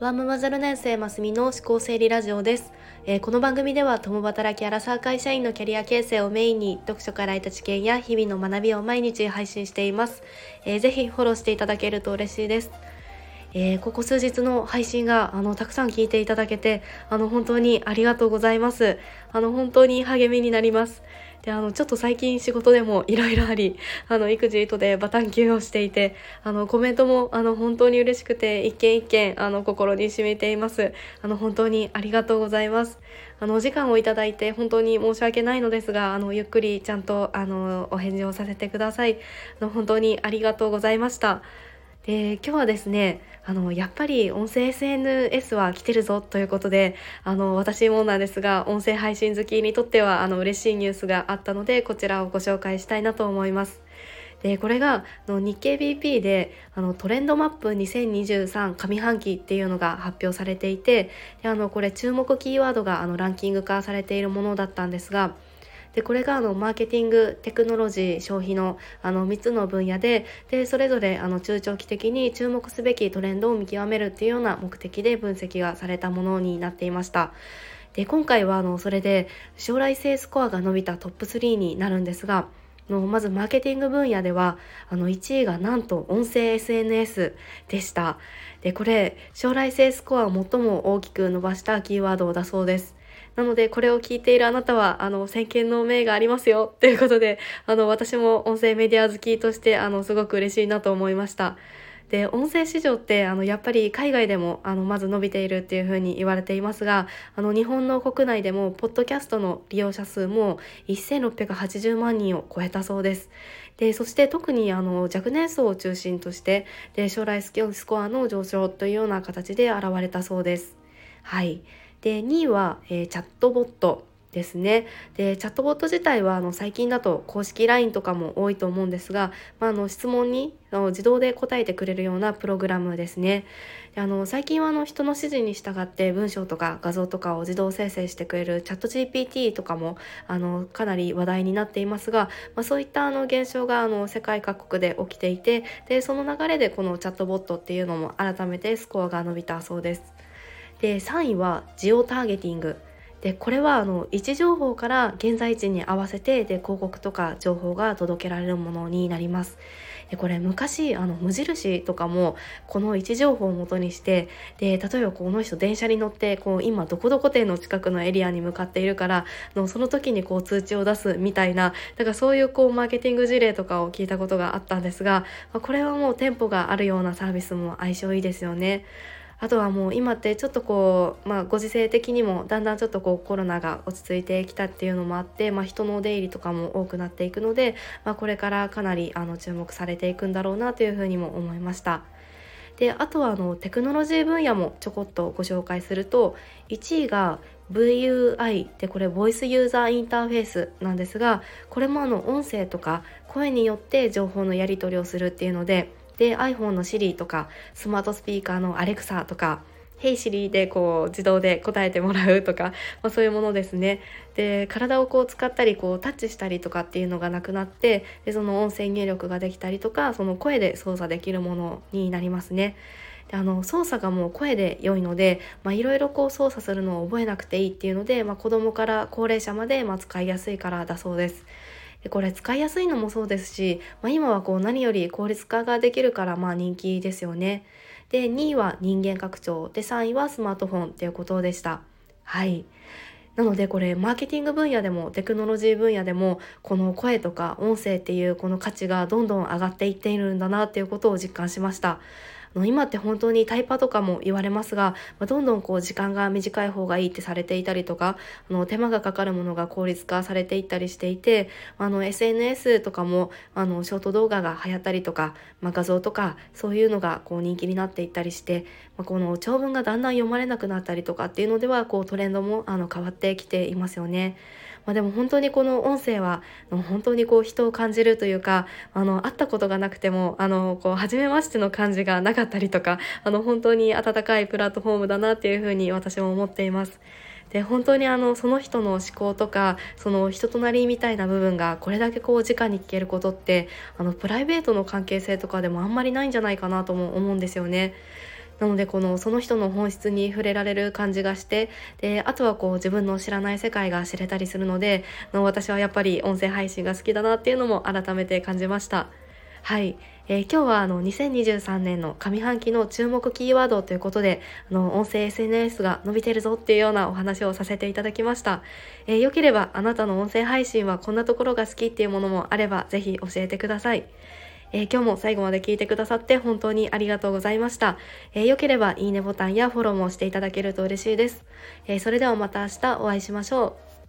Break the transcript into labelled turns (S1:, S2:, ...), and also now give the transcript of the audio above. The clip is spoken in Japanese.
S1: ワーママザル年生ますみの思考整理ラジオです、えー、この番組では共働きアラサー会社員のキャリア形成をメインに読書から得た知見や日々の学びを毎日配信しています、えー、ぜひフォローしていただけると嬉しいです。えー、ここ数日の配信があのたくさん聞いていただけてあの本当にありがとうございます。あの本当に励みになります。であのちょっと最近仕事でもいろいろありあの育児とでバタン休をしていてあのコメントもあの本当に嬉しくて一件一件あの心に染みています。あの本当にありがとうございます。あのお時間をいただいて本当に申し訳ないのですがあのゆっくりちゃんとあのお返事をさせてください。あの本当にありがとうございました。で今日はですねあのやっぱり音声 SNS は来てるぞということであの私もなんですが音声配信好きにとってはあの嬉しいニュースがあったのでこちらをご紹介したいなと思います。でこれがの日経 BP であのトレンドマップ2023上半期っていうのが発表されていてあのこれ注目キーワードがあのランキング化されているものだったんですがでこれがあのマーケティングテクノロジー消費のあの3つの分野ででそれぞれあの中長期的に注目すべきトレンドを見極めるっていうような目的で分析がされたものになっていました。で今回はあのそれで将来性スコアが伸びたトップ3になるんですがのまずマーケティング分野ではあの1位がなんと音声 SNS でした。でこれ将来性スコアを最も大きく伸ばしたキーワードだそうです。なのでこれを聞いているあなたはあの先見の明がありますよ。ということであの私も音声メディア好きとしてあのすごく嬉しいなと思いました。で音声市場ってあのやっぱり海外でもあのまず伸びているっていうふうに言われていますがあの日本の国内でもポッドキャストの利用者数も1680万人を超えたそうです。でそして特にあの若年層を中心としてで将来スキスコアの上昇というような形で現れたそうです。はいで2位は、えー、チャットボットですね。でチャットボット自体はあの最近だと公式 LINE とかも多いと思うんですが、まあ、あの質問にあの自動で答えてくれるようなプログラムですね。であの最近はあの人の指示に従って文章とか画像とかを自動生成してくれるチャット GPT とかもあのかなり話題になっていますが、まあ、そういったあの現象があの世界各国で起きていてでその流れでこのチャットボットっていうのも改めてスコアが伸びたそうです。で3位はジオターゲティング。でこれはあの位置情報から現在地に合わせてで広告とか情報が届けられるものになります。でこれ昔あの無印とかもこの位置情報をもとにしてで例えばこの人電車に乗ってこう今どこどこ店の近くのエリアに向かっているからのその時にこう通知を出すみたいなだからそういうこうマーケティング事例とかを聞いたことがあったんですが、まあ、これはもう店舗があるようなサービスも相性いいですよね。あとはもう今ってちょっとこう、まあ、ご時世的にもだんだんちょっとこうコロナが落ち着いてきたっていうのもあって、まあ、人の出入りとかも多くなっていくので、まあ、これからかなりあの注目されていくんだろうなというふうにも思いました。であとはあのテクノロジー分野もちょこっとご紹介すると1位が VUI でこれボイスユーザーインターフェースなんですがこれもあの音声とか声によって情報のやり取りをするっていうのでで iPhone の Siri とかスマートスピーカーの Alexa とか Hey Siri でこう自動で答えてもらうとか、まあ、そういうものですね。で体をこう使ったりこうタッチしたりとかっていうのがなくなってでその音声入力ができたりとかその声で操作できるものになりますね。であの操作がもう声で良いのでいろいろ操作するのを覚えなくていいっていうので、まあ、子供から高齢者までま使いやすいからだそうです。これ使いやすいのもそうですし、まあ、今はこう何より効率化ができるからまあ人気ですよね。で2位は人間拡張で3位はスマートフォンっていうことでした。はいなのでこれマーケティング分野でもテクノロジー分野でもこの声とか音声っていうこの価値がどんどん上がっていっているんだなっていうことを実感しました。の今って本当にタイパとかも言われますが、まあ、どんどんこう時間が短い方がいいってされていたりとかあの手間がかかるものが効率化されていったりしていてあの SNS とかもあのショート動画が流行ったりとか、まあ、画像とかそういうのがこう人気になっていったりして、まあ、この長文がだんだん読まれなくなったりとかっていうのではこうトレンドもあの変わってきていますよね。まあ、でも本当にこの音声は本当にこう人を感じるというかあの会ったことがなくてもあのこう初めましての感じがなかったりとかあの本当に温かいプラットフォームだなっていうふうに私も思っています。で本当にあのその人の思考とかその人となりみたいな部分がこれだけこう直に聞けることってあのプライベートの関係性とかでもあんまりないんじゃないかなとも思うんですよね。なのでこのその人の本質に触れられる感じがしてであとはこう自分の知らない世界が知れたりするのでの私はやっぱり音声配信が好きだなっていうのも改めて感じました。はい、えー、今日はあの2023年の上半期の注目キーワードということであの音声 SNS が伸びてるぞっていうようなお話をさせていただきました、えー、よければあなたの音声配信はこんなところが好きっていうものもあればぜひ教えてください。えー、今日も最後まで聞いてくださって本当にありがとうございました。えー、ければいいねボタンやフォローもしていただけると嬉しいです。えー、それではまた明日お会いしましょう。